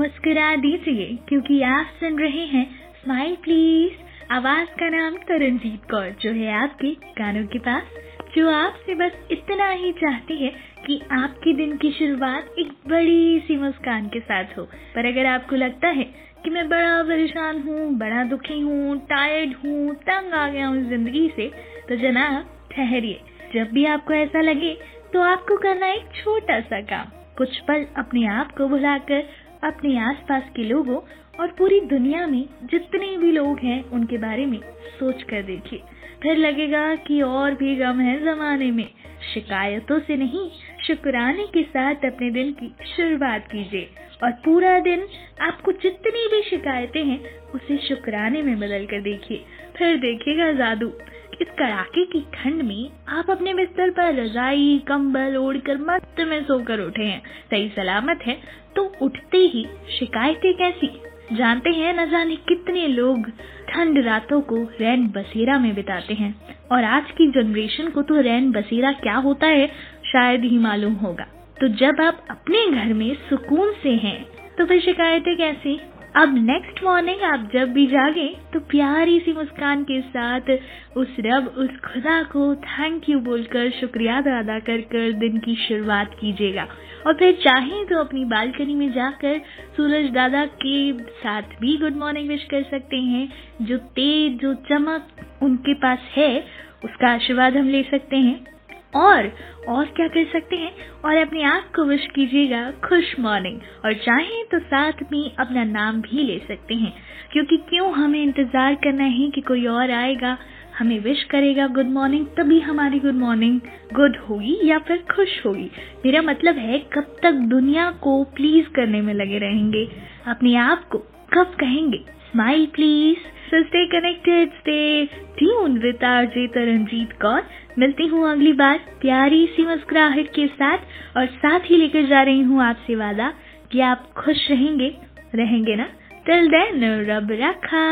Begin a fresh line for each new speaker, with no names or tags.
मुस्कुरा दीजिए, क्योंकि आप सुन रहे हैं स्माइल प्लीज़ आवाज़ का नाम तरनजीत कौर, जो है आपके कानों के पास, जो आपसे बस इतना ही चाहती है कि आपके दिन की शुरुआत एक बड़ी सी मुस्कान के साथ हो। पर अगर आपको लगता है कि मैं बड़ा परेशान हूँ, बड़ा दुखी हूँ टायर्ड हूँ, तंग आ गया हूँ ज़िंदगी से तो जनाब, ठहरिए। जब भी आपको ऐसा लगे तो आपको करना एक छोटा सा काम। कुछ पल अपने आप को भुलाकर अपने आसपास के लोगों और पूरी दुनिया में जितने भी लोग हैं, उनके बारे में सोच कर देखिए। फिर लगेगा कि और भी गम है जमाने में। शिकायतों से नहीं, शुक्राने के साथ अपने दिन की शुरुआत कीजिए। और पूरा दिन आपको जितनी भी शिकायतें हैं, उसे शुक्राने में बदल कर देखिए। फिर देखिएगा जादू। इस कड़ाके की ठंड में आप अपने बिस्तर पर रजाई, कंबल ओढ़कर मस्त में सोकर उठे हैं। सही सलामत है तो उठते ही शिकायतें कैसी? जानते हैं न जाने कितने लोग ठंड रातों को रैन बसेरा में बिताते हैं। और आज की जनरेशन को तो रैन बसेरा क्या होता है, शायद ही मालूम होगा। तो जब आप अपने घर में सुकून से हैं तो फिर शिकायतें कैसी? अब नेक्स्ट मॉर्निंग आप जब भी जागे तो प्यारी सी मुस्कान के साथ उस रब, उस खुदा को थैंक यू बोलकर शुक्रिया अदा कर कर दिन की शुरुआत कीजिएगा। और फिर चाहें तो अपनी बालकनी में जाकर सूरज दादा के साथ भी गुड मॉर्निंग विश कर सकते हैं। जो तेज, जो चमक उनके पास है, उसका आशीर्वाद हम ले सकते हैं। और और क्या कर सकते हैं? और अपने आप को विश कीजिएगा, खुश मॉर्निंग और चाहें तो साथ में अपना नाम भी ले सकते हैं। क्योंकि क्यों हमें इंतज़ार करना है कि कोई और आएगा? हमें विश करेगा गुड मॉर्निंग तभी हमारी गुड मॉर्निंग गुड होगी या फिर खुश होगी। मेरा मतलब है, कब तक दुनिया को प्लीज़ करने में लगे रहेंगे। अपने आप को कब कहेंगे? Smile please so stay connected stay tune with RJ Taranjeet Kaur मिलती हूँ अगली बार प्यारी सी मुस्कुराहट के साथ और साथ ही लेकर जा रही हूँ आपसे वादा कि आप खुश रहेंगे रहेंगे ना? टिल देन रब रखा